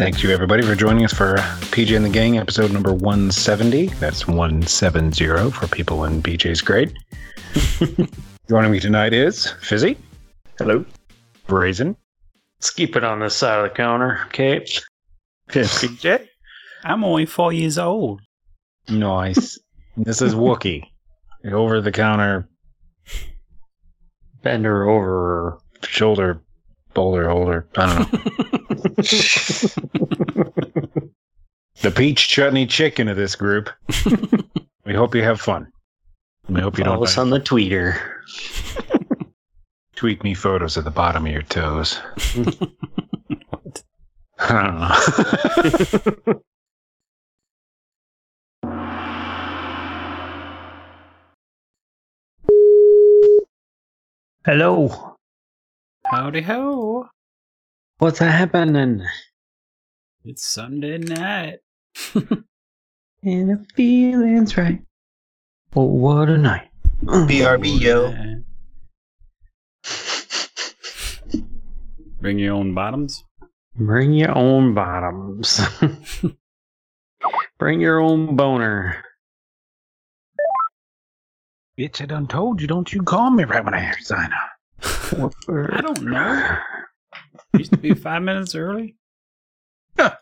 Thank you, everybody, for joining us for PJ and the Gang episode number 170. That's 170 for people in BJ's grade. joining me tonight is Fizzy, Hello. Brazen, Let's keep it on this side of the counter, okay? and PJ. I'm only four years old. Nice. this is Wookie, over the counter Bender over. shoulder boulder holder. I don't know. the peach chutney chicken of this group. we hope you have fun. We hope you Follow don't us on the tweeter. tweet me photos at the bottom of your toes. I don't know. Hello. Howdy ho. What's happening? It's Sunday night. And the feeling's right. Oh, what a night. BRB, yo. Bring your own bottoms. Bring your own bottoms. Bring your own boner. Bitch, I done told you, don't you call me right when I sign up. I don't know. It Used to be five minutes early. Look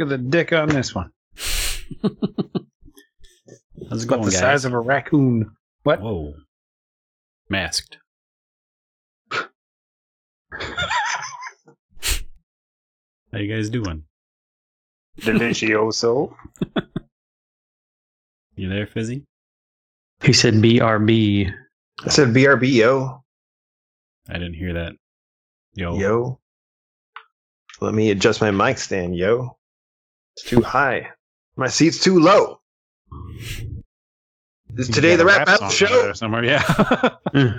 at the dick on this one. How's it going, About the guys? size of a raccoon. What? Whoa. Masked. How you guys doing? Delicioso. You there, Fizzy? He said BRB. I said BRB, yo. I didn't hear that. Yo. Yo. Let me adjust my mic stand, yo. It's too high. My seat's too low. Is You today the a rap battle show? Somewhere, yeah.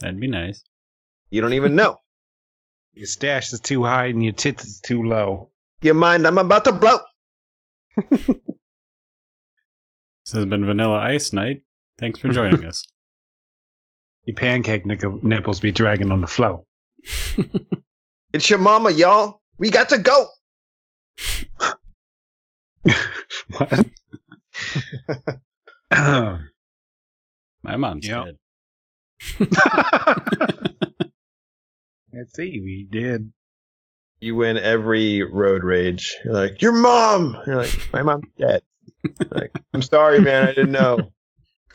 That'd be nice. You don't even know. your stash is too high and your tits is too low. Your mind, I'm about to blow. This has been Vanilla Ice Night. Thanks for joining us. Your pancake nickel- nipples be dragging on the flow. It's your mama, y'all. We got to go. What? My mom's Yep. dead. Let's see, we did. You win every road rage. You're like, your mom. You're like, my mom's dead. Like, I'm sorry, man. I didn't know.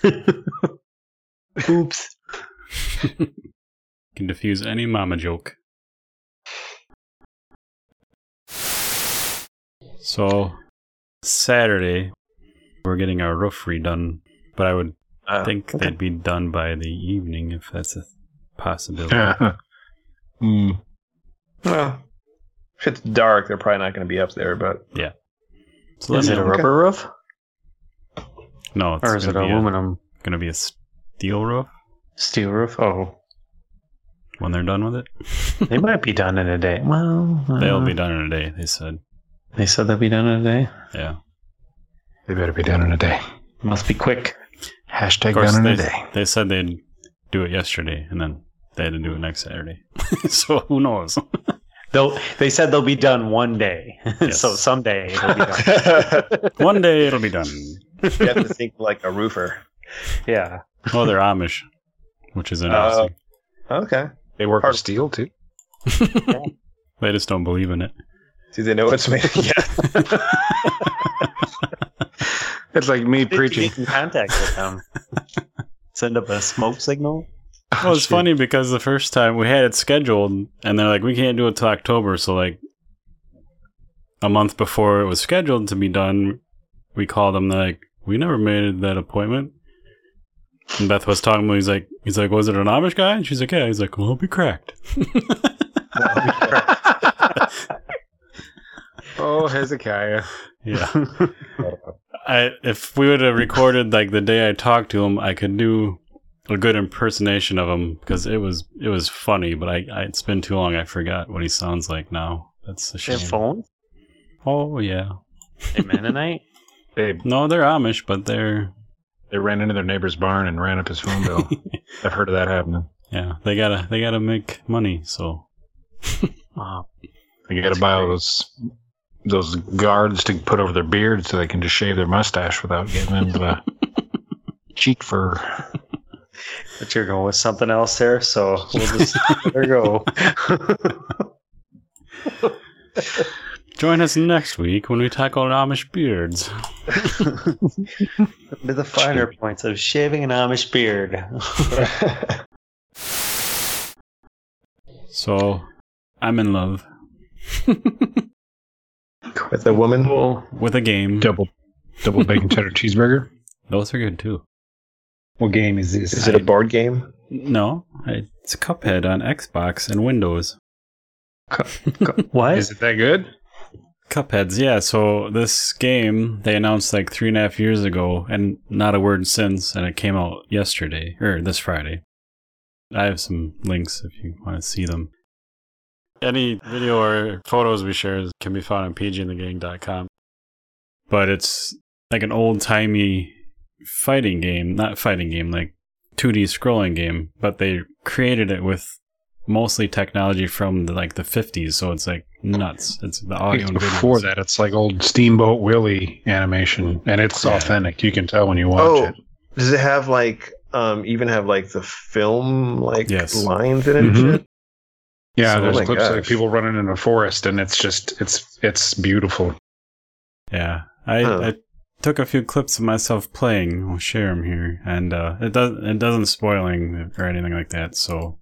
Oops. Can diffuse any mama joke. So, Saturday, we're getting our roof redone, but I would Uh, think okay. they'd be done by the evening if that's a possibility. Hmm. Well, if it's dark, they're probably not going to be up there, but Yeah. So let Is me it a know. rubber roof? No, it's Or is it aluminum? A, gonna be a steel roof Steel roof? Oh. when they're done with it. They might be done in a day. Well, They'll uh, be done in a day. They said, They said they'll be done in a day. yeah. They better be done in a day. Must be quick. Hashtag course, done in they, a day. they said they'd do it yesterday, and then they had to do it next Saturday. so who knows? They'll. They said they'll be done one day. Yes. so someday it'll be done. One day it'll be done. You have to think like a roofer. yeah. Oh, they're Amish, which is Uh. Okay. They work Hard- with steel too. they just don't believe in it. Do they know what's made? Of? Yeah. It's like me Did you preaching. get in contact with them. Send up a smoke signal. Well, it's Shit. funny because the first time we had it scheduled, and they're like, we can't do it till October. So, like, a month before it was scheduled to be done, we called them. They're like, we never made that appointment. And Beth was talking to me. He's like, he's like, was it an Amish guy? And she's like, yeah. He's like, well, I'll be cracked. Oh, Hezekiah. Yeah. I if we would have recorded like the day I talked to him, I could do a good impersonation of him because it was it was funny. But I, I it's been too long. I forgot what he sounds like now. That's a Their shame. phone? Oh yeah. Hey, Mennonite? Babe, No, they're Amish, but they're they ran into their neighbor's barn and ran up his phone bill. I've heard of that happening. yeah. They gotta they gotta make money. So Wow. You got to buy all those those guards to put over their beard so they can just shave their mustache without getting into the cheek fur. But you're going with something else there, so we'll just let her go. Join us next week when we tackle Amish beards. to the finer points of shaving an Amish beard. So, I'm in love With a woman. Cool. with a game. Double double bacon cheddar cheeseburger. Those are good too. What game is this? Is it a board game? No, it's Cuphead on Xbox and Windows. What? Is it that good? Cupheads, yeah. So this game they announced like three and a half years ago, and not a word since. And it came out yesterday or this Friday. I have some links if you want to see them. Any video or photos we share can be found on pjandthegang.com. But it's like an old timey fighting game, not fighting game, like 2D scrolling game. But they created it with mostly technology from the, like the 50s, so it's like nuts. It's the audio think and before videos. that, it's like old Steamboat Willie animation, and it's Yeah. authentic. You can tell when you watch Oh, it. does it have like um even have like the film like Yes. lines in it? and Mhm. Yeah, So- there's Oh clips of like people running in a forest, and it's just it's it's beautiful. Yeah, I, Huh. I took a few clips of myself playing. I'll share them here, and uh, it does it doesn't spoiling or anything like that. So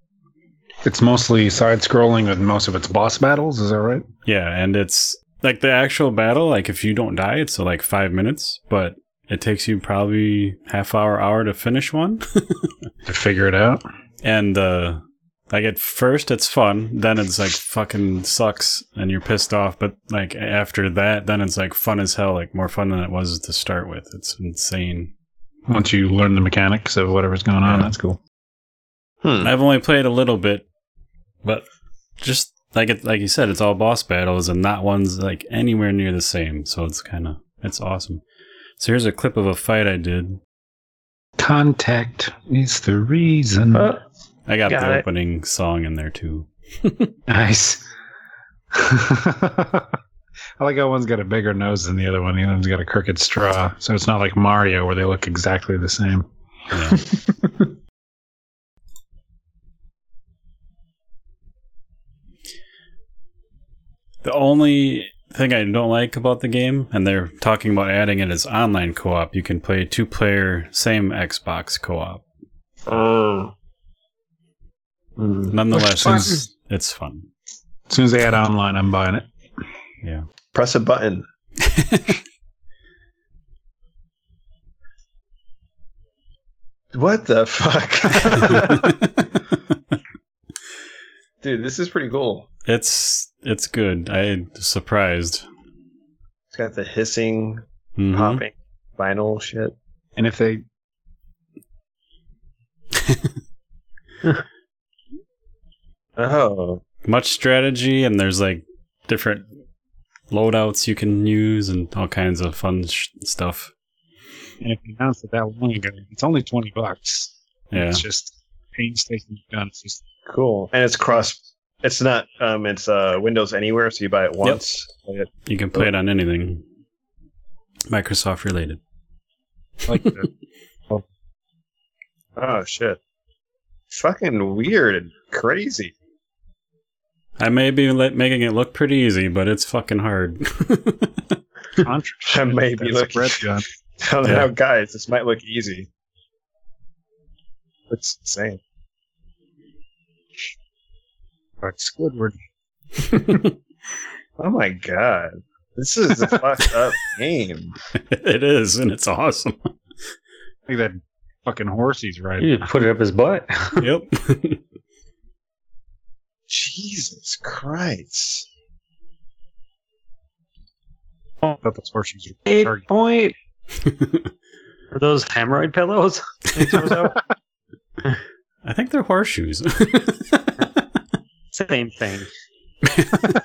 It's mostly side scrolling with most of its boss battles. Is that right? yeah, and it's like the actual battle. Like if you don't die, it's like five minutes, but it takes you probably half hour hour to finish one. To figure it out. and uh, like at first it's fun, then it's like fucking sucks, and you're pissed off. But like after that, then it's like fun as hell. Like more fun than it was to start with. It's insane. Once you learn the mechanics of whatever's going on, Yeah. that's cool. Hmm. I've only played a little bit, but just like it, like you said, it's all boss battles, and that one's like anywhere near the same. So it's kind of it's awesome. So here's a clip of a fight I did. Contact is the reason. Uh, I got, Got the it. opening song in there too. Nice. I like how one's got a bigger nose than the other one. The other one's got a crooked straw. So it's not like Mario where they look exactly the same. Yeah. the only thing I don't like about the game, and they're talking about adding it, is online co-op. You can play two-player, same Xbox co-op. Oh. Hmm. Nonetheless, fun. it's, it's fun. As soon as they add online, I'm buying it. Yeah. Press a button. What the fuck? Dude, this is pretty cool. it's it's good. I'm surprised. It's got the hissing, Mhm. popping, vinyl shit. And if they Oh. Much strategy, and there's like different loadouts you can use, and all kinds of fun sh- stuff. and if they announced it that long ago, it's only twenty bucks. Yeah. It's just painstakingly done. It's just Cool. And it's cross it's not um it's uh Windows anywhere, so you buy it once. play it- You can play it on anything Microsoft related. like the, Oh shit. Fucking weird and crazy. I may be le- making it look pretty easy, but it's fucking hard. I may be looking- gun. Tell Yeah. now, guys, this might look easy. It's insane. But Squidward. Oh my god. This is a fucked up game. it is, and it's awesome. Like that fucking horse he's riding. you put it up his butt. yep. Jesus Christ. Oh. I thought those horseshoes were Eight target. point. Are those hemorrhoid pillows? He throws out? I think they're horseshoes. Same thing.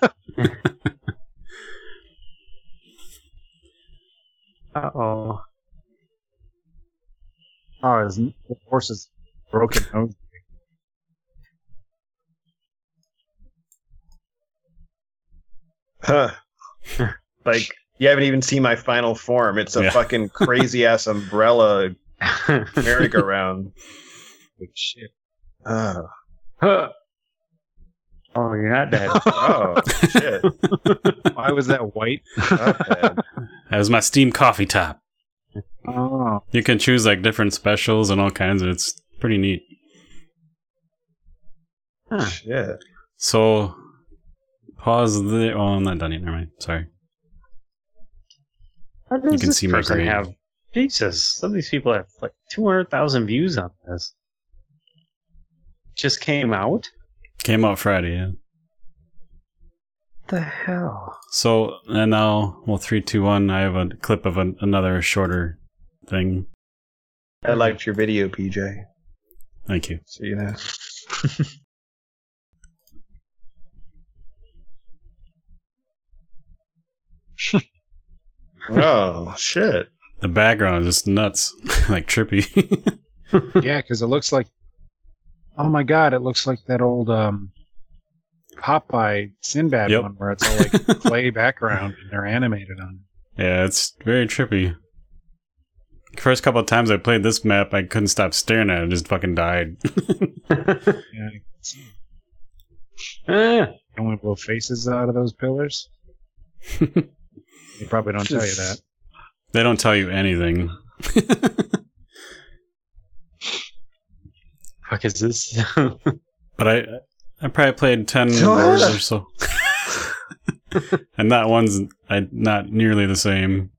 Uh oh. Oh, his the horse's broken nose. Huh. like you haven't even seen my final form. It's a Yeah. fucking crazy ass umbrella merry-go-round. Like, shit. Oh. Oh, you're not dead. oh shit. Why was that white? That was my Steam coffee top. Oh, You can choose like different specials and all kinds of it's pretty neat. Huh. Shit. So pause the oh I'm not done yet, never mind. Sorry. How does You can this see my person grade. have? Jesus, some of these people have like two hundred thousand views on this. Just came out. Came out Friday, yeah. The hell? So and now well three, two, one, I have a clip of an, another shorter thing. I liked your video, PJ. Thank you. See you know. oh shit. The background is just nuts. like trippy. yeah, because it looks like. Oh my god! It looks like that old um, Popeye Sinbad Yep. one where it's all like clay background and they're animated on. yeah, it's very trippy. First couple of times I played this map, I couldn't stop staring at it. I just fucking died. it. Yeah, Ah, don't want to blow faces out of those pillars. they probably don't tell you that. they don't tell you anything. Fuck is this? But I I probably played ten hours or so. and that one's I, not nearly the same.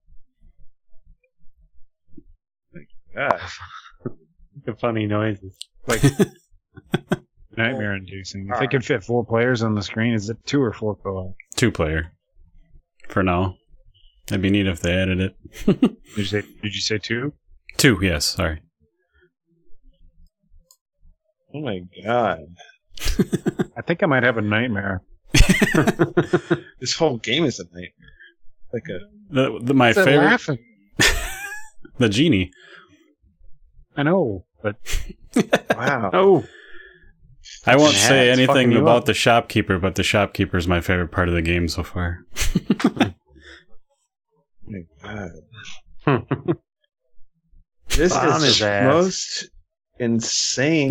Ah. God. the funny noises. Like nightmare inducing. If they could fit four players on the screen, is it two or four co-op? Two player. For now. It'd be neat if they added it. Did you say? Did you say two? Two, yes, sorry. Oh my god. I think I might have a nightmare. This whole game is a nightmare. Like a The, the, my favorite laughing? the genie. I know, but wow. Oh, I won't Yeah, say anything about up. the shopkeeper, but the shopkeeper is my favorite part of the game so far. Oh my god. This Bomb is his the ass. most insane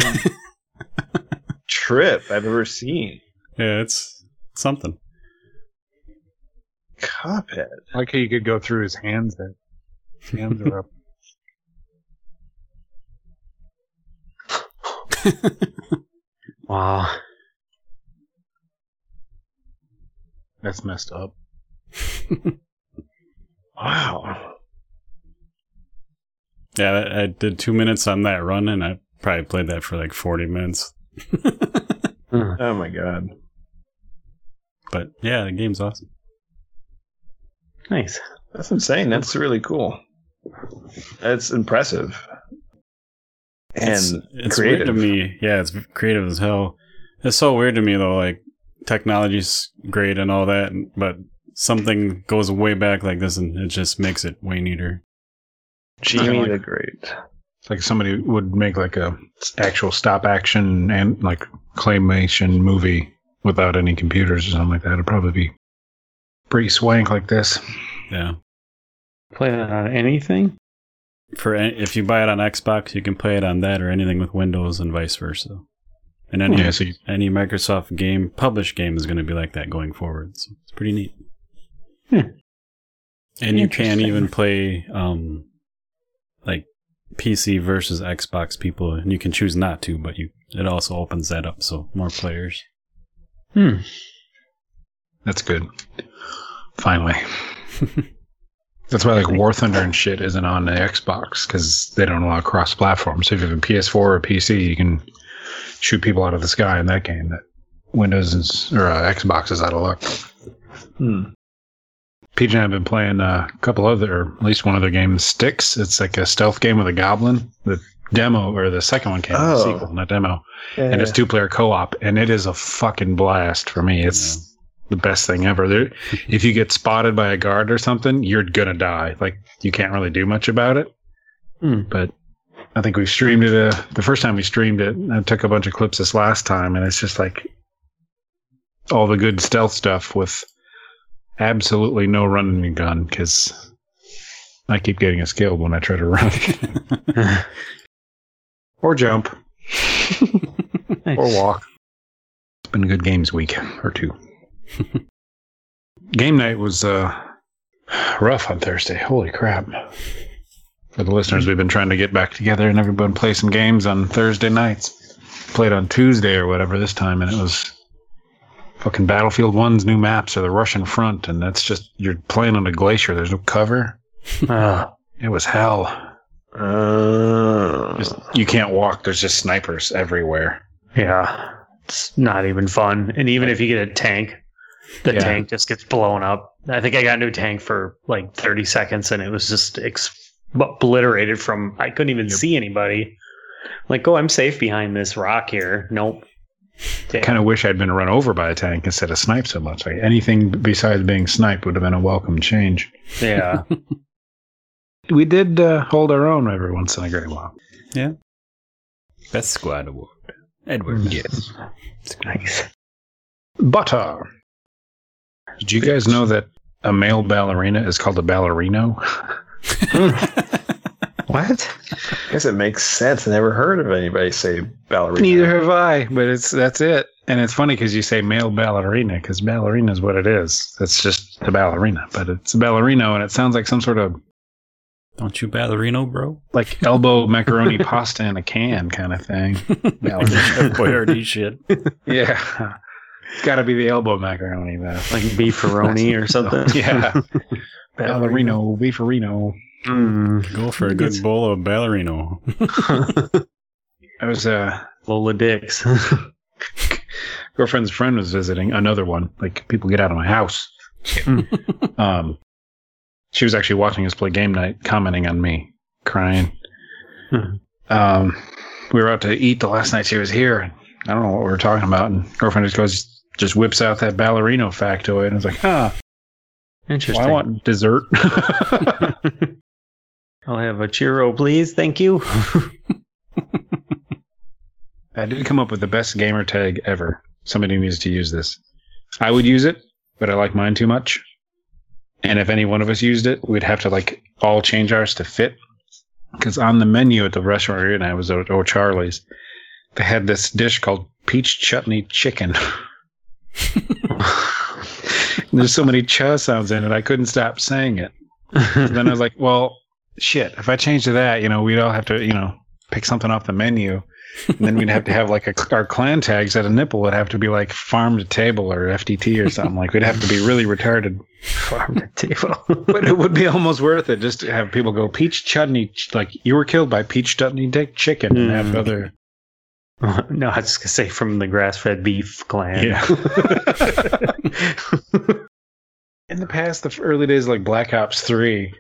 trip I've ever seen. Yeah, it's something. Cuphead. I like how you could go through his hands there. His hands are up. wow. That's messed up. Wow. Yeah, I, I did two minutes on that run, and I probably played that for like 40 minutes. Hmm. Oh my god. But yeah, the game's awesome. Nice. That's insane. That's really cool. That's impressive. And it's, it's weird to me. Yeah, it's creative as hell. It's so weird to me though. Like technology's great and all that, but something goes way back like this, and it just makes it way neater. Jimmy like- the Great. It's like somebody would make like a actual stop action and like claymation movie without any computers or something like that. It'd probably be pretty swank like this. Yeah. Play that on anything? For a- if you buy it on Xbox, you can play it on that or anything with Windows and vice versa. And any Yeah, so you, any Microsoft game published game is going to be like that going forward. So it's pretty neat. Hmm. And you can Interesting. even play um like PC versus Xbox people, and you can choose not to, but you it also opens that up so more players. Hmm. that's good. Finally. That's why like War Thunder and shit isn't on the Xbox because they don't allow cross platform. So if you have a PS4 or a PC, you can shoot people out of the sky in that game. That Windows is, or uh, Xbox is out of luck. Hmm. PJ and I have been playing a couple other, or at least one other game, Styx. It's like a stealth game with a goblin. The demo, or the second one came, the Oh. sequel, not demo. Yeah. And it's two player co op, and it is a fucking blast for me. It's the best thing ever. There, if you get spotted by a guard or something, you're gonna die. Like, you can't really do much about it. Hmm. But I think we streamed it uh, the first time we streamed it. I took a bunch of clips this last time, and it's just like all the good stealth stuff with absolutely no running and gun because I keep getting us killed when I try to run or jump or walk. It's been a good games week or two. Game night was uh, rough on Thursday. Holy crap. For the listeners, we've been trying to get back together and everyone play some games on Thursday nights. Played on Tuesday or whatever this time, and it was fucking Battlefield 1's new maps or the Russian front, and that's just, you're playing on a glacier. There's no cover. Ah, It was hell. Uh, Just, you can't walk. There's just snipers everywhere. yeah, it's not even fun. And even if you get a tank, the Yeah. tank just gets blown up. I think I got a new tank for like 30 seconds, and it was just ex- obliterated from. I couldn't even see anybody. Like, oh, I'm safe behind this rock here. Nope. Damn. kind of wish I'd been run over by a tank instead of sniped so much. Like anything besides being sniped would have been a welcome change. yeah. We did uh, hold our own every once in a great while. Yeah. Best squad award. Edward. Yes. nice. Butter. Did you guys know that a male ballerina is called a ballerino? What? I guess it makes sense. I never heard of anybody say ballerina. Neither have I, but it's that's it. And it's funny because you say male ballerina because ballerina is what it is. That's just a ballerina, but it's a ballerino, and it sounds like some sort of Don't you ballerino, bro? like elbow macaroni pasta in a can kind of thing. Ballerina. Boyardee shit. yeah, it's got to be the elbow macaroni though. Like beefaroni or something? Yeah, ballerino, beefarino. Mm, Go for a good bowl of ballerino. I was uh Lola Dix. girlfriend's friend was visiting another one. Like people get out of my house. um, she was actually watching us play game night, commenting on me, crying. Hmm. um, we were out to eat the last night she was here. and I don't know what we were talking about, and girlfriend just goes, just whips out that ballerino factoid, and I was like, ah, Interesting. well, I want dessert. I'll have a churro, please. Thank you. I did come up with the best gamer tag ever. Somebody needs to use this. I would use it, but I like mine too much. And if any one of us used it, we'd have to like all change ours to fit. Because on the menu at the restaurant and I was at O'Charlie's, they had this dish called peach chutney chicken. There's so many cha sounds in it, I couldn't stop saying it. then I was like, well, shit, if I change to that, you know, we'd all have to, you know, pick something off the menu. And then we'd have to have like a, our clan tags at a nipple would have to be like farm to table or FTT or something. Like we'd have to be really retarded. Farm to table. But it would be almost worth it just to have people go peach chutney, like you were killed by peach chutney dick chicken and have Mm. other. no, I was just gonna say from the grass-fed beef clan. Yeah. In the past, the early days like Black Ops 3,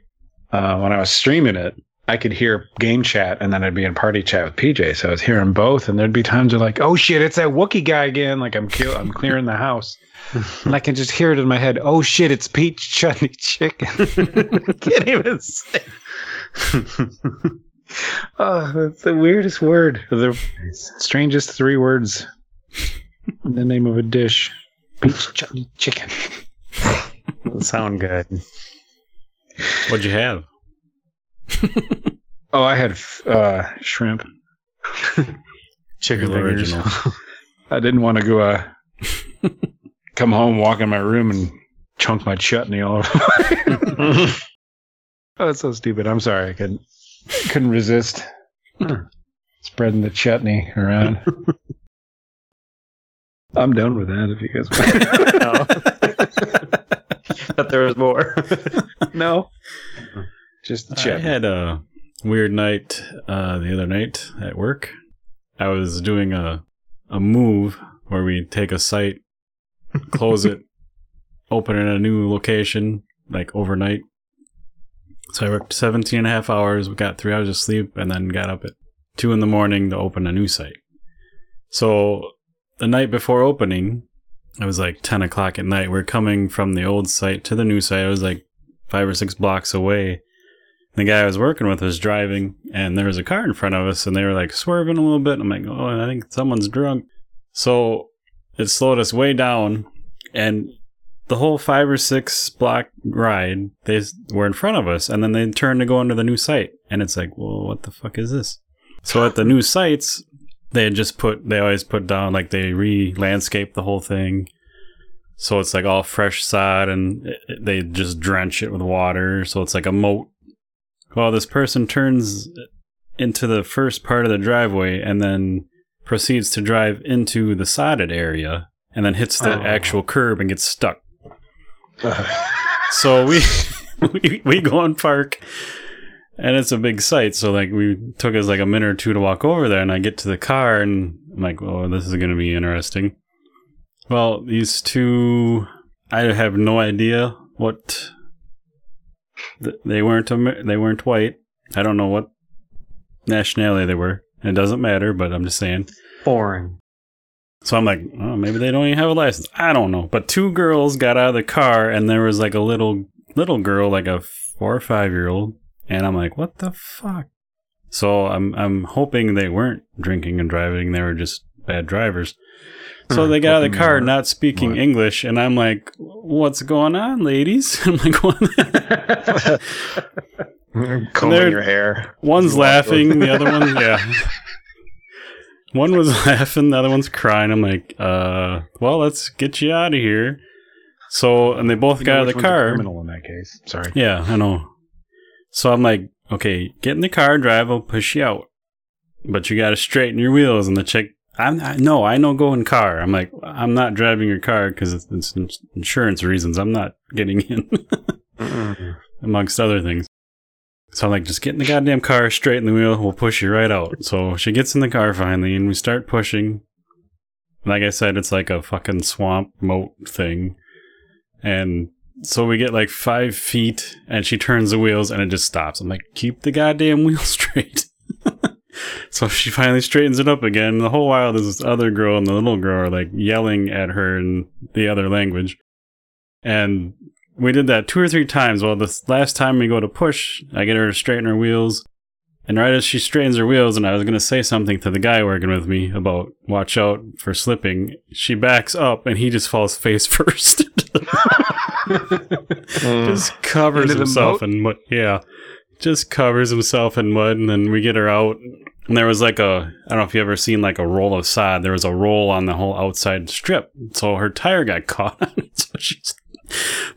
uh, when I was streaming it, I could hear game chat and then I'd be in party chat with PJ. So I was hearing both, and there'd be times where like, oh shit, it's that Wookie guy again. Like I'm kill- I'm clearing the house. And I can just hear it in my head. Oh shit, it's peach chutney chicken. Can't even say. oh, that's the weirdest word. The strangest three words in the name of a dish. Peach chutney chicken. Sound good. What'd you have? Oh, I had uh, shrimp. Chicken Real fingers. original. I didn't want to go uh, come home, walk in my room, and chunk my chutney all over. oh, that's so stupid. I'm sorry. I couldn't couldn't resist spreading the chutney around. I'm done with that. If you guys Thought there was more. no, just the I had a weird night uh, the other night at work. I was doing a a move where we take a site, close it, open it in a new location, like overnight. So I worked 17 and a half hours, we got three hours of sleep, and then got up at 2 in the morning to open a new site. So the night before opening, it was like 10 o'clock at night. We're coming from the old site to the new site. It was like five or six blocks away the guy I was working with was driving, and there was a car in front of us, and they were like swerving a little bit. I'm like, oh, I think someone's drunk. So it slowed us way down, and the whole five or six block ride, they were in front of us, and then they turned to go into the new site, and it's like, well, what the fuck is this? So at the new sites, they just put, they always put down like they re-landscape the whole thing, so it's like all fresh sod, and they just drench it with water, so it's like a moat. Well, this person turns into the first part of the driveway, and then proceeds to drive into the sodded area, and then hits the Oh. actual curb and gets stuck. So we, we we go and park, and it's a big site. So like we took us like a minute or two to walk over there, and I get to the car, and I'm like, oh, this is gonna be interesting. Well, these two, I have no idea what. th- They weren't they weren't white. I don't know what nationality they were. It doesn't matter, but I'm just saying. Foreign. So I'm like, oh, maybe they don't even have a license. I don't know. But two girls got out of the car, and there was like a little little girl, like a four or five year old, and I'm like, what the fuck? So I'm I'm hoping they weren't drinking and driving. They were just bad drivers. So they got out of the car, not speaking What? English, and I'm like, "What's going on, ladies?" I'm like, "What?" Combing your hair. One's laughing, the other one, yeah. One was laughing, the other one's crying. I'm like, uh, well, let's get you out of here. So, and they both You got out of the car. Criminal in that case. Sorry. Yeah, I know. So I'm like, okay, get in the car, drive, I'll push you out. But you got to straighten your wheels. And the chick, I'm I, no, I know go in car. I'm like, I'm not driving your car because it's, it's insurance reasons. I'm not getting in, amongst other things. So I'm like, just get in the goddamn car, straighten the wheel, we'll push you right out. So she gets in the car finally, and we start pushing. Like I said, it's like a fucking swamp moat thing. And so we get like five feet, and she turns the wheels, and it just stops. I'm like, keep the goddamn wheel straight. so she finally straightens it up again. The whole while, there's this other girl and the little girl are like yelling at her in the other language. And we did that two or three times. Well, this last time we go to push, I get her to straighten her wheels. And right as she straightens her wheels, and I was going to say something to the guy working with me about watch out for slipping, she backs up and he just falls face first. Mm. just covers Into himself in mud. Yeah. Just covers himself in mud. And then we get her out. And there was like a, I don't know if you ever seen like a roll of sod. There was a roll on the whole outside strip. So her tire got caught on it. So she's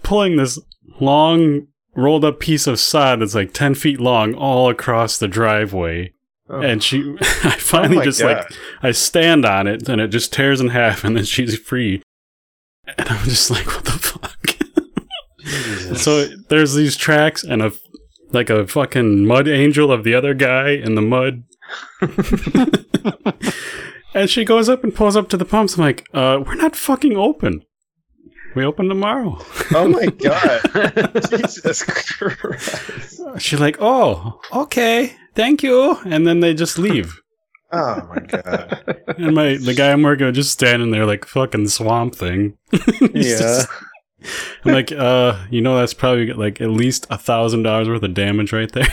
pulling this long rolled up piece of sod that's like 10 feet long all across the driveway. Oh. And she, I finally my just God. like, I stand on it and it just tears in half and then she's free. And I'm just like, what the fuck? So there's these tracks and a, like a fucking mud angel of the other guy in the mud. and she goes up and pulls up to the pumps. I'm like, uh, we're not fucking open. We open tomorrow. Oh my god. Jesus Christ. She's like, oh, okay, thank you. And then they just leave. Oh my god. And my the guy I'm working with just standing there like fucking swamp thing. Yeah. just- I'm like, uh, you know, that's probably like at least a thousand dollars worth of damage right there,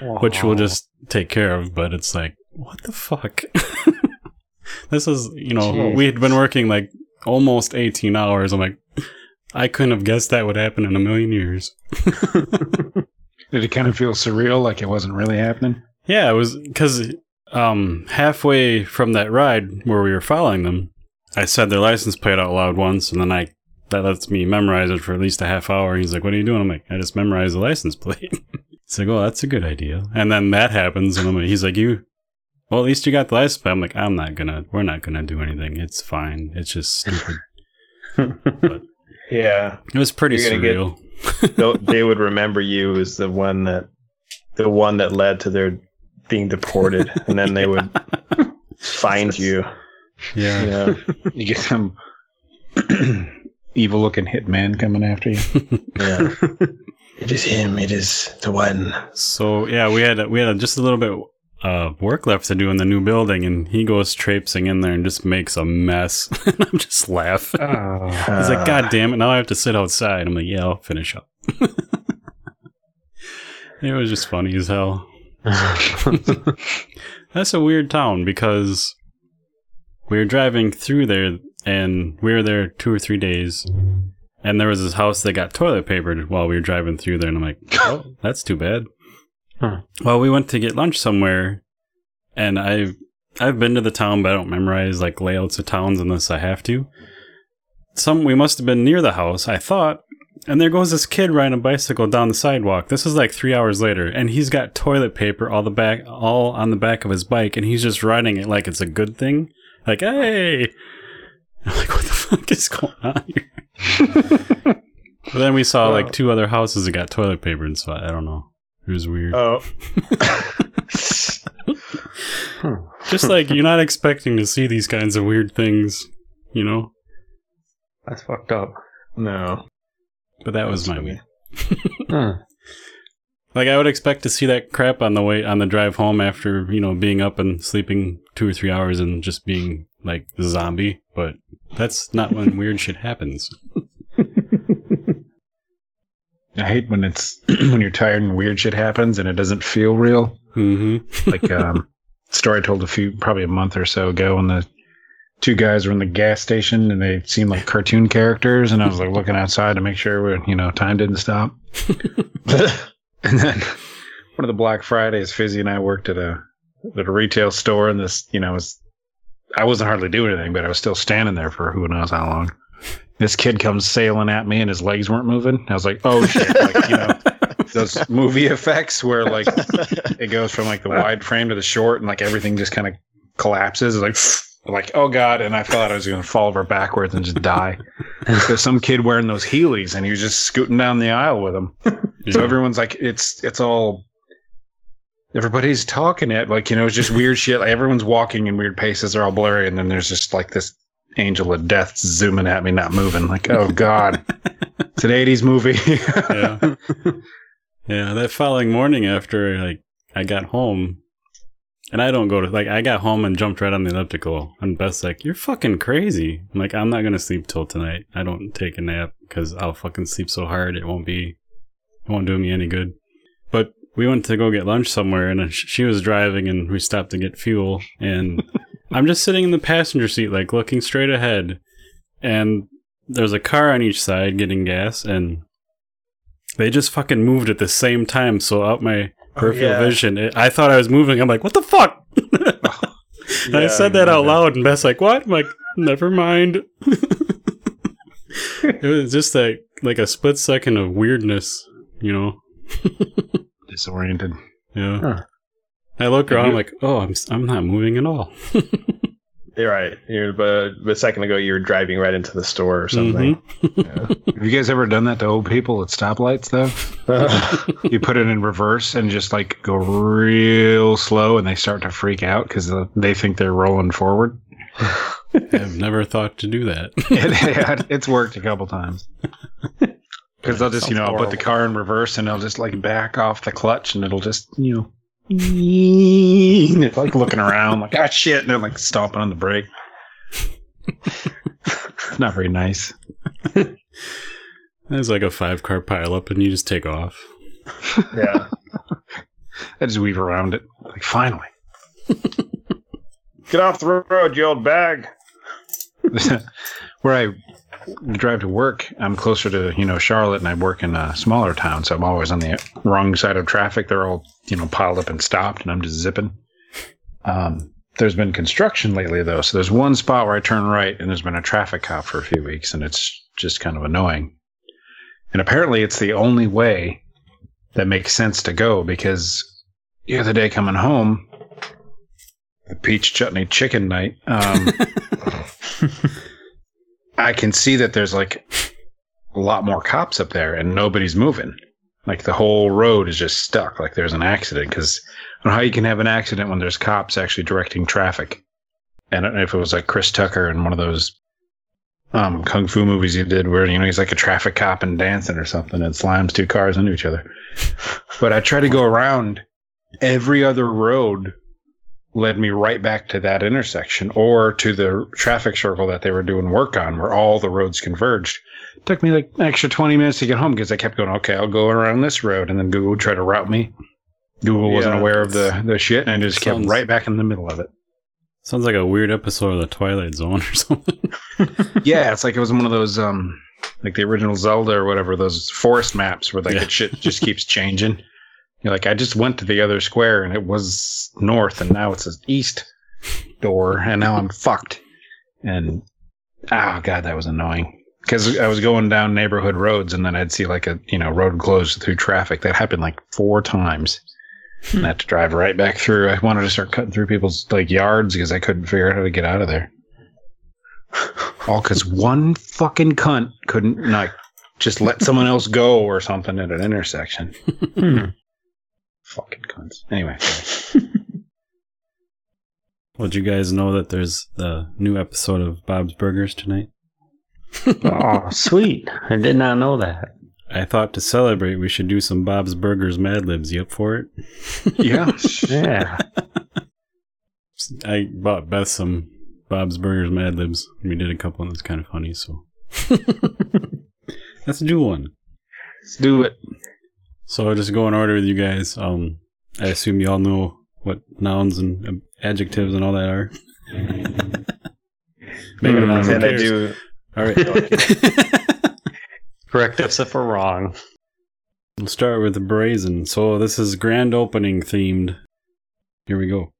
which we'll just take care of. But it's like, what the fuck? this is, you know, Jeez. we had been working like almost 18 hours. I'm like, I couldn't have guessed that would happen in a million years. Did it kind of feel surreal, like it wasn't really happening? Yeah, it was because um, halfway from that ride where we were following them, I said their license plate out loud once, and then I that lets me memorize it for at least a half hour. He's like, "What are you doing?" I'm like, "I just memorized the license plate." it's like, "Oh, that's a good idea." And then that happens, and I'm like, he's like, "You." Well, at least you got the license plate. I'm like, I'm not gonna. We're not gonna do anything. It's fine. It's just stupid. Yeah. It was pretty You're gonna get- surreal. They'll- they would remember you as the one that the one that led to their being deported and then they would find you. Yeah. Yeah. You get some evil looking hitman coming after you. Yeah. it is him, it is the one. So yeah, we had we had just a little bit uh, work left to do in the new building, and he goes traipsing in there and just makes a mess. and I'm just laughing. Oh. He's like, "God damn it! Now I have to sit outside." I'm like, "Yeah, I'll finish up." it was just funny as hell. That's a weird town because we were driving through there and we were there two or three days. And there was this house that got toilet papered while we were driving through there, and I'm like, oh, that's too bad. Huh. Well, we went to get lunch somewhere, and I've I've been to the town, but I don't memorize like layouts of towns unless I have to. Some we must have been near the house, I thought, and there goes this kid riding a bicycle down the sidewalk. This is like three hours later, and he's got toilet paper all the back, all on the back of his bike, and he's just riding it like it's a good thing. Like, hey, I'm like, what the fuck is going on here? but then we saw like two other houses that got toilet paper, and so I don't know. It was weird. Oh. Just like you're not expecting to see these kinds of weird things, you know. That's fucked up. no. But that was my week. Huh. Like I would expect to see that crap on the way on the drive home after you know being up and sleeping two or three hours and just being like a zombie. But that's not when weird shit happens. I hate when it's when you're tired and weird shit happens and it doesn't feel real. Mm-hmm. Like um, story I told a few probably a month or so ago when the two guys were in the gas station and they seemed like cartoon characters and I was like looking outside to make sure we you know time didn't stop. and then one of the Black Fridays, Fizzy and I worked at a at a retail store and this you know was I wasn't hardly doing anything, but I was still standing there for who knows how long. This kid comes sailing at me and his legs weren't moving. I was like, oh shit, like, you know, those movie effects where like it goes from like the wide frame to the short and like everything just kind of collapses. It's like, like oh god, and I thought I was going to fall over backwards and just die. There's some kid wearing those Heelys and he was just scooting down the aisle with them. So everyone's like, it's it's all. Everybody's talking it like you know it's just weird shit. Like everyone's walking in weird paces. They're all blurry, and then there's just like this angel of death zooming at me, not moving. Like oh god, it's an '80s movie. yeah. Yeah, that following morning after like I got home and I don't go to like I got home and jumped right on the elliptical and Beth's like, You're fucking crazy. I'm like, I'm not gonna sleep till tonight. I don't take a nap because I'll fucking sleep so hard it won't be it won't do me any good. But we went to go get lunch somewhere and she was driving and we stopped to get fuel and I'm just sitting in the passenger seat like looking straight ahead and there's a car on each side getting gas and they just fucking moved at the same time so out my peripheral yeah. vision. It, i thought i was moving. I'm like what the fuck? And i Yeah, said that out loud and beth's like what? I'm like never mind. It was just like like a split second of weirdness you know? Disoriented. yeah. Huh. i look around i'm like oh i'm, I'm not moving at all You're right. You're, but a second ago, you were driving right into the store or something. Mm-hmm. Have you guys ever done that to old people at stoplights though? you put it in reverse and just like go real slow, and they start to freak out because they think they're rolling forward. i've never thought to do that it, it's worked a couple times. Because I'll just, you know, Sounds I'll put the car in reverse and I'll just like back off the clutch and it'll just, you know, it's like looking around, like, ah, shit. And they're like stomping on the brake. Not very nice. there's like a five car pileup and you just take off yeah. I just weave around it. Like, finally. Get off the road, you old bag. Where I drive to work, I'm closer to, you know, Charlotte and I work in a smaller town. So I'm always on the wrong side of traffic. They're all, you know, piled up and stopped and I'm just zipping. Um, there's been construction lately though. So there's one spot where I turn right and there's been a traffic cop for a few weeks and it's just kind of annoying. And apparently it's the only way that makes sense to go because the other day coming home, the peach chutney chicken night, um, I can see that there's like a lot more cops up there and nobody's moving. Like the whole road is just stuck. Like there's an accident because I don't know how you can have an accident when there's cops actually directing traffic. And if it was like Chris Tucker in one of those um, kung fu movies he did where, you know, he's like a traffic cop and dancing or something and slams two cars into each other. But I try to go around every other road led me right back to that intersection or to the traffic circle that they were doing work on where all the roads converged. It took me like an extra 20 minutes to get home because I kept going, okay, I'll go around this road. And then Google would try to route me. Google wasn't aware of the, the shit and I just kept right back in the middle of it. Sounds like a weird episode of the Twilight Zone or something. Yeah, it's like it was one of those um like the original Zelda or whatever, those forest maps where like Yeah. the shit just keeps changing. You're like, I just went to the other square and it was north and now it's an east door and now I'm fucked. And oh god, that was annoying. Because I was going down neighborhood roads and then I'd see like a you know road closed through traffic. That happened like four times. Hmm. And I had to drive right back through. I wanted to start cutting through people's like yards because I couldn't figure out how to get out of there. All because one fucking cunt couldn't like just let someone else go or something at an intersection. Hmm. Fucking cunts. Anyway. Well, did you guys know that there's the new episode of Bob's Burgers tonight? oh, sweet. I did not know that. I thought to celebrate, we should do some Bob's Burgers Mad Libs. You up for it? yeah. Yeah. I bought Beth some Bob's Burgers Mad Libs. We did a couple, and it's kind of funny. So let's do one. Let's do it. So I'll just go in order with you guys. Um, I assume you all know what nouns and adjectives and all that are. Maybe Hmm, not. who and I do. All right. Correct us if we're wrong. we'll start with the brazen. So this is grand opening themed. Here we go.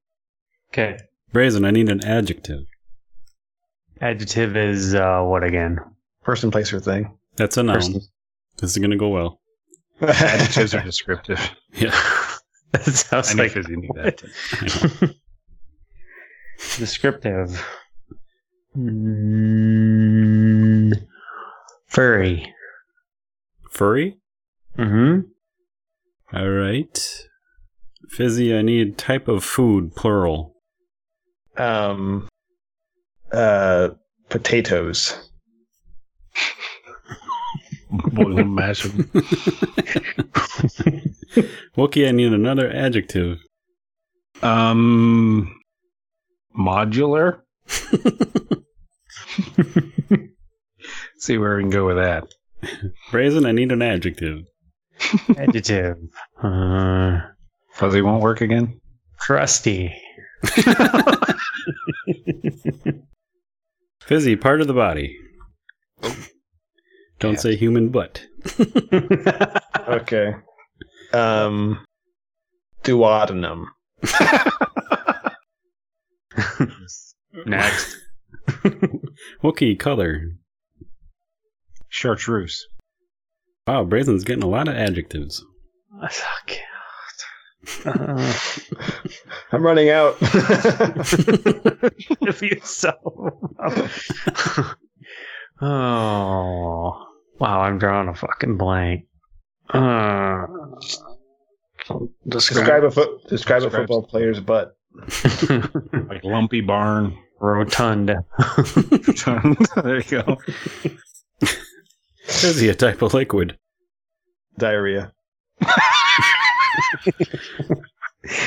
Okay. Brazen. I need an adjective. Adjective is uh, what again? Person, place, or thing. That's a noun. Person. This is gonna go well. Adjectives are descriptive. Yeah. that sounds I like Fizzy knew that. descriptive. Mm, furry. Furry. Mm-hmm. All right. Fizzy. I need type of food plural. um, uh, potatoes. Boil and mash 'em. Wookie. I need another adjective. Um, modular. See where we can go with that. Brazen. I need an adjective. Adjective. Uh, Fuzzy won't work again. crusty. Fizzy. Part of the body. Don't Yeah. say human butt. Okay. Um, duodenum. Next. Wookie. Color. Chartreuse. Wow. Brazen's getting a lot of adjectives. Okay. Uh, I'm running out. if you so. oh. Wow, I'm drawing a fucking blank. Uh, describe a foot. Describe a football player's butt. Like lumpy barn. Rotund. there you go. Fizzy. A type of liquid. Diarrhea.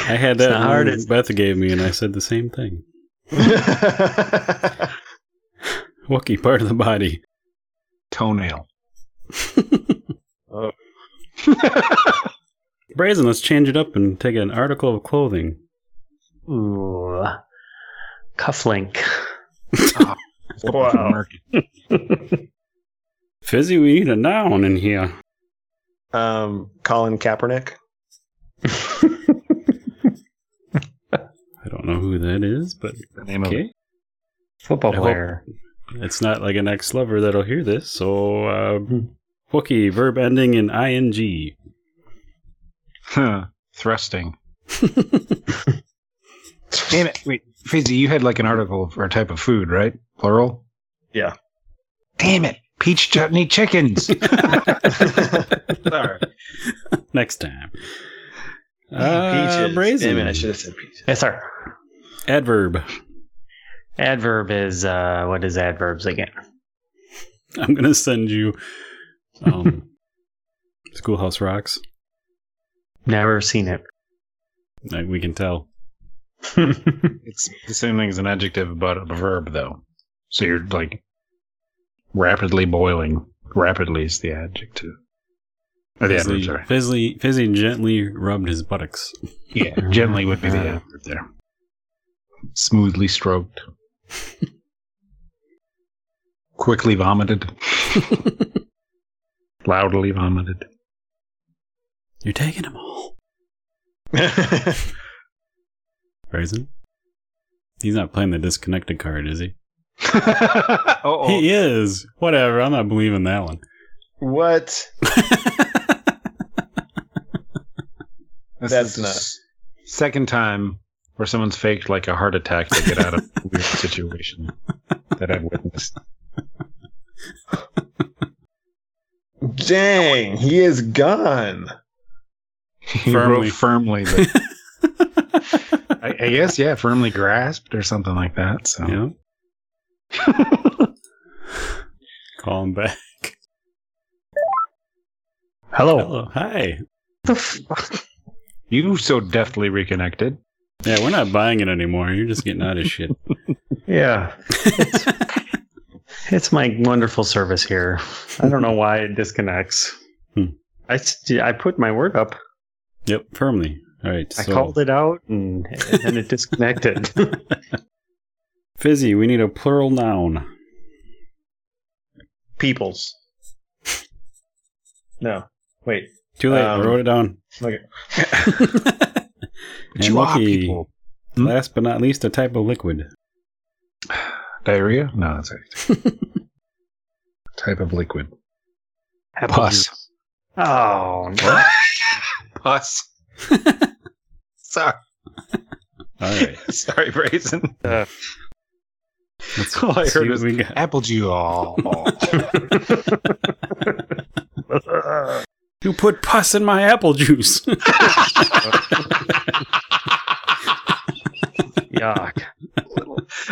I had that hard, when is it? Beth gave me, and I said the same thing. Wookie. Part of the body. Toenail. Oh, Brazen, let's change it up and take an article of clothing. Ooh. Cufflink. Wow. Fizzy, we need a noun in here. um, Colin Kaepernick. I don't know who that is, but The name of okay. Football player. It's not like an ex lover that'll hear this, so, uh, Wookie, verb ending in ing. Huh. Thrusting. Damn it. Wait, Fizzy, you had like an article for a type of food, right? Plural? Yeah. Damn it. Peach chutney chickens. Sorry. Next time. Uh, peaches. Brazen. Damn it, I should have said peaches. Yes, sir. Adverb. Adverb is, uh, what is adverbs again? I'm gonna send you, um, Schoolhouse Rocks. Never seen it. Like, we can tell. It's the same thing as an adjective, but a verb, though. So you're like rapidly boiling. Rapidly is the adjective. Or the adverb, Fizzy, sorry. Fizzy, Fizzy gently rubbed his buttocks. Yeah, gently would be the adverb there. Smoothly stroked. Quickly vomited. Loudly vomited. You're taking them all. Raisin? He's not playing the disconnected card, is he? oh, He is. Whatever. I'm not believing that one. what? That's not- Second time where someone's faked like a heart attack to get out of a weird situation that I've witnessed. Dang, he is gone. He Firmly. wrote firmly. But I, I guess, yeah, firmly grasped or something like that. So yeah. Call him back. Hello. Hello. Hi. The fuck? you so deftly reconnected. Yeah, we're not buying it anymore. You're just getting out of shit. Yeah. It's, it's my wonderful service here. I don't know why it disconnects. Hmm. I, st- I put my word up. Yep, firmly. All right. I So, called it out and, and it disconnected. Fizzy, we need a plural noun. Peoples. No, wait. Too late. Um, I wrote it down. Okay. And You are Lucky, people. Hmm? last but not least, a type of liquid. Diarrhea? No, that's right. Type of liquid. Apple Pus. Oh, no. Pus. Sorry. All right. Sorry, Brazen. Uh, Let's All I heard was we got. apple juice. Oh. You put pus in my apple juice. Yuck.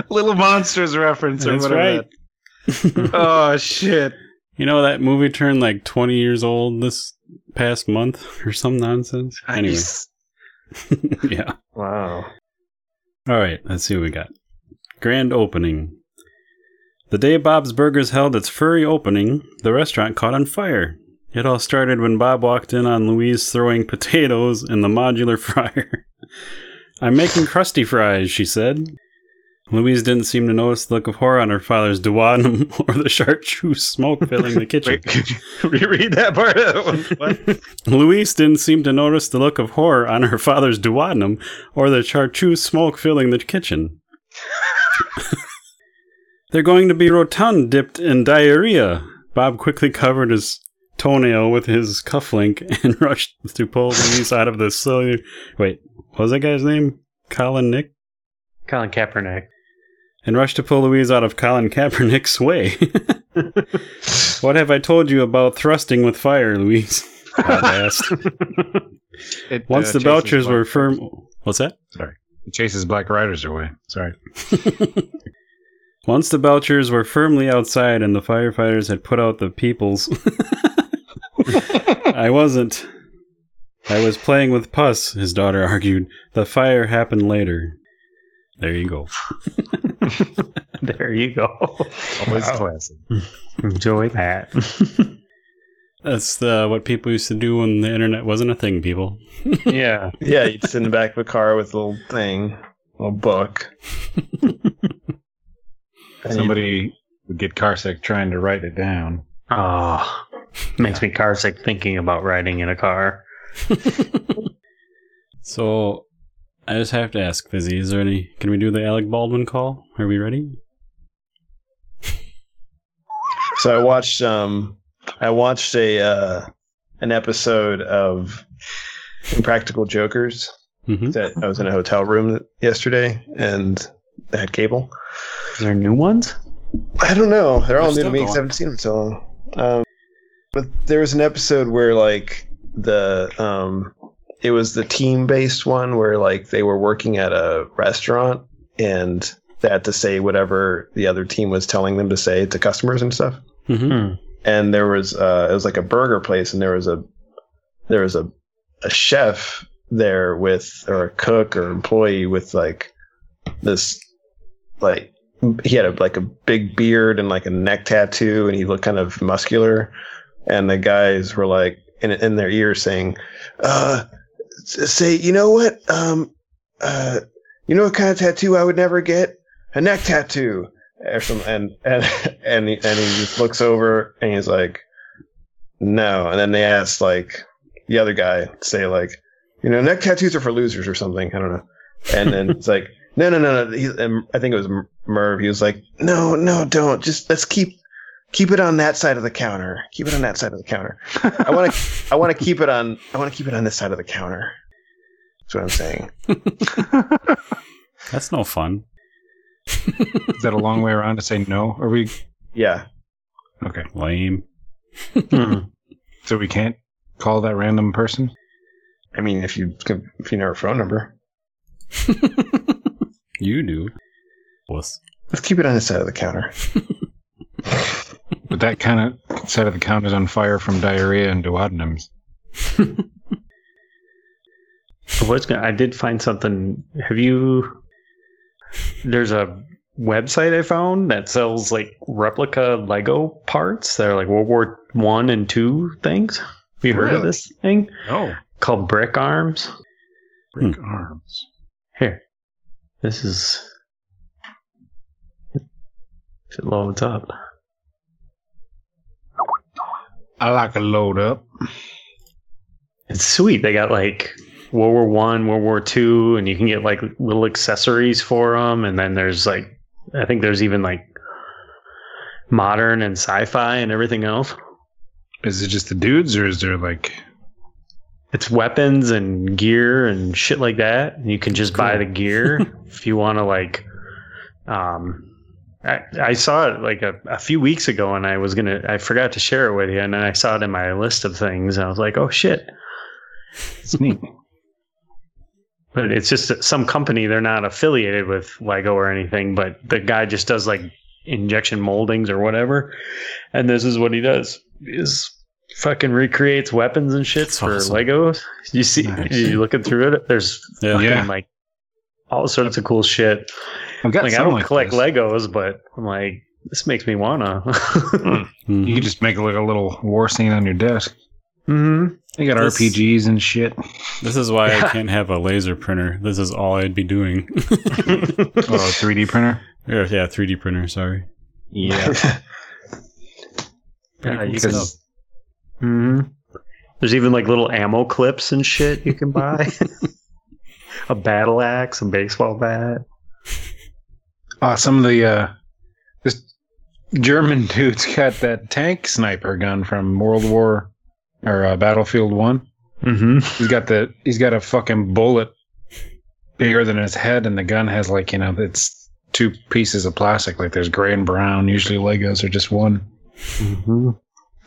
Little Monsters reference or That's whatever. right. Oh, shit. You know that movie turned like 20 years old this past month or some nonsense? Anyway, yeah. Wow. All right, let's see what we got. Grand opening. The day Bob's Burgers held its furry opening, the restaurant caught on fire. It all started when Bob walked in on Louise throwing potatoes in the modular fryer. I'm making crusty fries, she said. Louise didn't seem to notice the look of horror on her father's duodenum or the chartreuse smoke filling the kitchen. Wait, could you reread that part? What? Louise didn't seem to notice the look of horror on her father's duodenum or the chartreuse smoke filling the kitchen. They're going to be rotund dipped in diarrhea. Bob quickly covered his toenail with his cufflink and rushed to pull Louise out of the cellular. Wait, what was that guy's name? Colin Nick? Colin Kaepernick. And rushed to pull Louise out of Colin Kaepernick's way. what have I told you about thrusting with fire, Louise? Bob asked. It, Once uh, the Belchers were firm. What's that? Sorry. It chases black riders away. Sorry. Once the Belchers were firmly outside and the firefighters had put out the peoples. I wasn't. I was playing with pus, his daughter argued. The fire happened later. There you go. There you go. Always Wow. classic. Enjoy that. That's the, what people used to do when the internet wasn't a thing, people. yeah. Yeah, you'd sit in the back of a car with a little thing, a little book. Somebody would get carsick trying to write it down. Oh, makes me car sick thinking about riding in a car. So, I just have to ask, Fizzy, is there any. Can we do the Alec Baldwin call? Are we ready? So I watched um I watched a uh an episode of Impractical Jokers. Mm-hmm. That I was in a hotel room yesterday and they had cable. Is there new ones? I don't know. They're all They're new to me because I haven't seen them so long. Um, but there was an episode where like the um it was the team based one where like they were working at a restaurant and they had to say whatever the other team was telling them to say to customers and stuff. Mm-hmm. and there was uh it was like a burger place and there was a there was a a chef there with or a cook or employee with like this like he had a, like a big beard and like a neck tattoo and he looked kind of muscular and the guys were like in in their ear saying uh say you know what um uh you know what kind of tattoo I would never get? A neck tattoo. Or some, and and and he, and he just looks over and he's like, no. And then they ask like the other guy say like, you know, neck tattoos are for losers or something. I don't know. And then it's like, no, no, no, no. He, I think it was Merv. He was like, no, no, don't. Just let's keep keep it on that side of the counter. Keep it on that side of the counter. I want to I want to keep it on I want to keep it on this side of the counter. That's what I'm saying. That's no fun. Is that a long way around to say no? Are we Yeah. okay? Lame. Hmm. So we can't call that random person. I mean, if you if you know her phone number, You do. Wuss. let's keep it on this side of the counter. But that kind of side of the count is on fire from diarrhea and duodenums. I was gonna, I did find something. Have you? There's a website I found that sells like replica Lego parts. that are like World War One and Two things. Have you heard of this thing Oh, called Brick Arms? brick hmm. arms. Here, this is. If it loads up, I like a load up. it's sweet. They got like World War One, World War Two, and you can get like little accessories for them. And then there's like, I think there's even like modern and sci-fi and everything else. Is it just the dudes, or is there like? It's weapons and gear and shit like that. You can just buy the gear if you want to like. Um, I, I saw it like a, a few weeks ago, and I was gonna I forgot to share it with you, and then I saw it in my list of things, and I was like, oh shit. It's neat. But it's just some company. They're not affiliated with Lego or anything, but the guy just does like injection moldings or whatever. And this is what he does: is fucking recreates weapons and shit That's for awesome. Legos. You see, Nice. you looking through it. There's Yeah. like all sorts of cool shit. I've got Like I don't like collect this. Legos, but I'm like, this makes me wanna. Mhm. You could just make like a little war scene on your desk. hmm You got This- RPGs and shit. This is why Yeah. I can't have a laser printer. This is all I'd be doing. Oh, 3D printer. yeah, yeah, 3D printer. Sorry. Yeah, Yeah, you because hmm There's even like little ammo clips and shit you can buy. a battle axe, a baseball bat. Uh, some of the uh, this German dude's got that tank sniper gun from World War or uh, Battlefield One. Mm-hmm. He's got the he's got a fucking bullet bigger than his head, and the gun has like you know it's two pieces of plastic. Like there's gray and brown. Usually Legos are just one. Mm-hmm.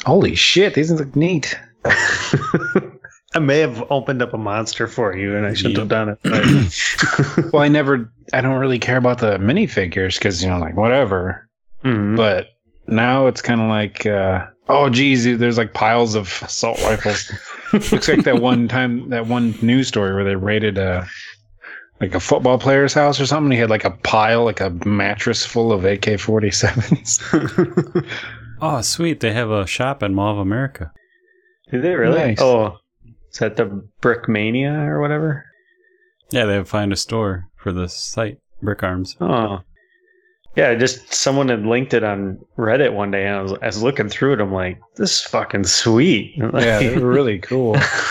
Holy shit, these look neat. I may have opened up a monster for you, and I shouldn't have done it. but- Well, I never, I don't really care about the minifigures because you know, like whatever. Mhm. But now it's kind of like, uh, oh, geez, there's like piles of assault rifles. Looks like that one time, that one news story where they raided a like a football player's house or something. He had like a pile, like a mattress full of AK 47s. Oh, sweet. They have a shop in Mall of America. Did they really? Nice. Oh, is that the Brick Mania or whatever? Yeah, they find a store for the site, Brick Arms. Oh, yeah. Just someone had linked it on Reddit one day, and I was, I was looking through it. I'm like, this is fucking sweet. yeah, they're really cool.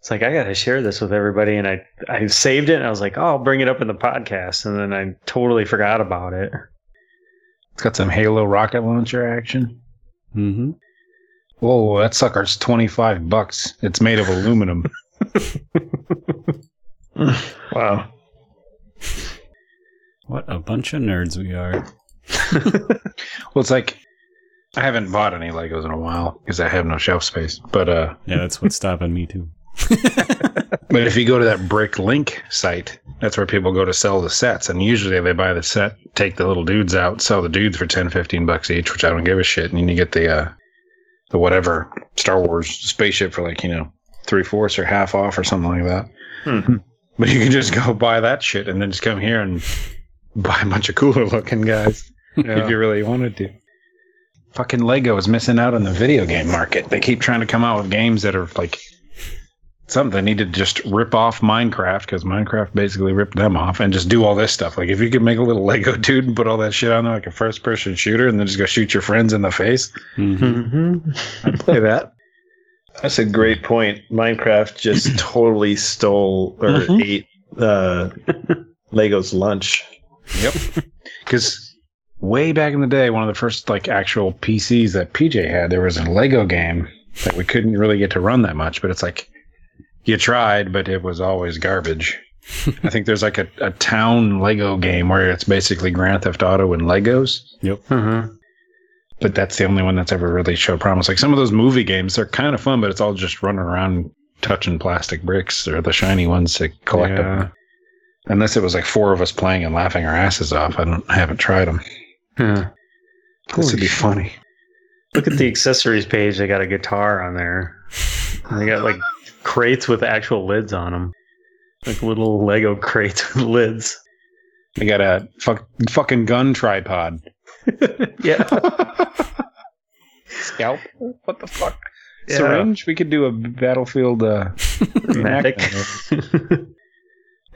it's like I gotta share this with everybody, and I I saved it, and I was like, oh, I'll bring it up in the podcast, and then I totally forgot about it. It's got some Halo rocket launcher action. Mm-hmm. Whoa, that sucker's 25 bucks. It's made of aluminum. wow. What a bunch of nerds we are. Well, it's like I haven't bought any Legos in a while because I have no shelf space. But uh, Yeah, that's what's stopping me too. but if you go to that Brick Link site, that's where people go to sell the sets, and usually they buy the set, take the little dudes out, sell the dudes for 10, 15 bucks each, which I don't give a shit, and then you get the uh, the whatever Star Wars spaceship for like you know three fourths or half off or something like that. Hmm. But you can just go buy that shit and then just come here and buy a bunch of cooler looking guys. if you really wanted to. Fucking Lego is missing out on the video game market. They keep trying to come out with games that are like something. They need to just rip off Minecraft because Minecraft basically ripped them off and just do all this stuff. Like if you could make a little Lego dude and put all that shit on there like a first person shooter and then just go shoot your friends in the face, Mhm. Mm-hmm. I'd play that. That's a great point. Minecraft just totally stole or Mhm. ate uh, Lego's lunch. Yep. Because way back in the day, one of the first like actual PCs that PJ had, there was a Lego game that we couldn't really get to run that much. But it's like you tried, but it was always garbage. I think there's like a, a town Lego game where it's basically Grand Theft Auto and Legos. Mm-hmm. But that's the only one that's ever really showed promise. Like some of those movie games, they're kind of fun, but it's all just running around touching plastic bricks or the shiny ones to collect Yeah. them. Unless it was like four of us playing and laughing our asses off. I don't I haven't tried them. Yeah. This would be funny. Look at the accessories page. They got a guitar on there. And they got like crates with actual lids on them, like little Lego crates with lids. I got a fuck, fucking gun tripod. Yeah. Scalp? What the fuck? Yeah. Syringe? We could do a battlefield uh,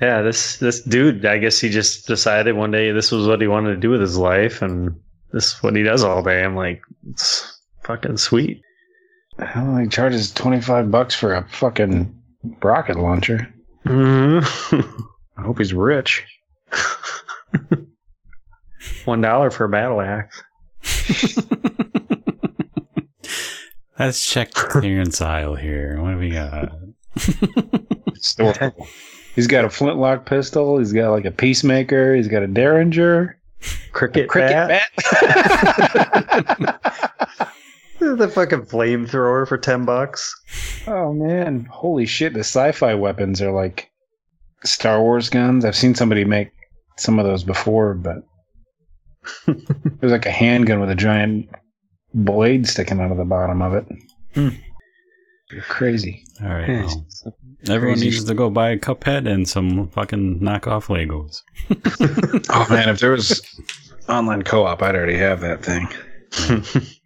yeah, this this dude, I guess he just decided one day this was what he wanted to do with his life, and this is what he does all day. I'm like, it's fucking sweet. Hell, he charges 25 bucks for a fucking rocket launcher. Mm-hmm. I hope he's rich. One dollar for a battle axe. Let's check the clearance aisle here. What do we got? He's got a flintlock pistol. He's got like a peacemaker. He's got a derringer. Cricket, Cricket bat. bat. The fucking flamethrower for ten bucks. oh man, holy shit! The sci-fi weapons are like Star Wars guns. I've seen somebody make some of those before, but there's like a handgun with a giant blade sticking out of the bottom of it. Hmm. You're crazy. All right. well, everyone Crazy needs to go buy a Cuphead and some fucking knockoff Legos. Oh man, if there was online co-op, I'd already have that thing.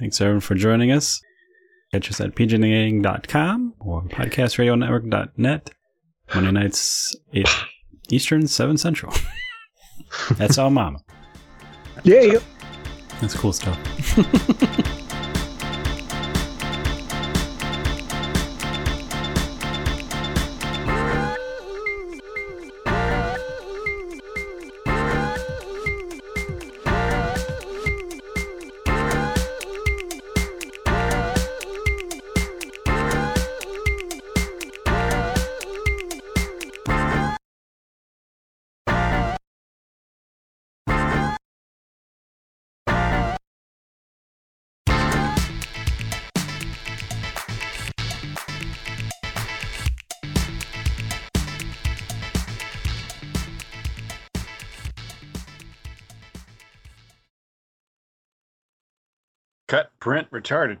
Thanks everyone for joining us. Catch us at pjandthegang.com or podcastradionetwork.net. Monday nights, 8 Eastern, 7 Central. That's all, mama. Yeah. That's cool stuff. Cut, print, retarded.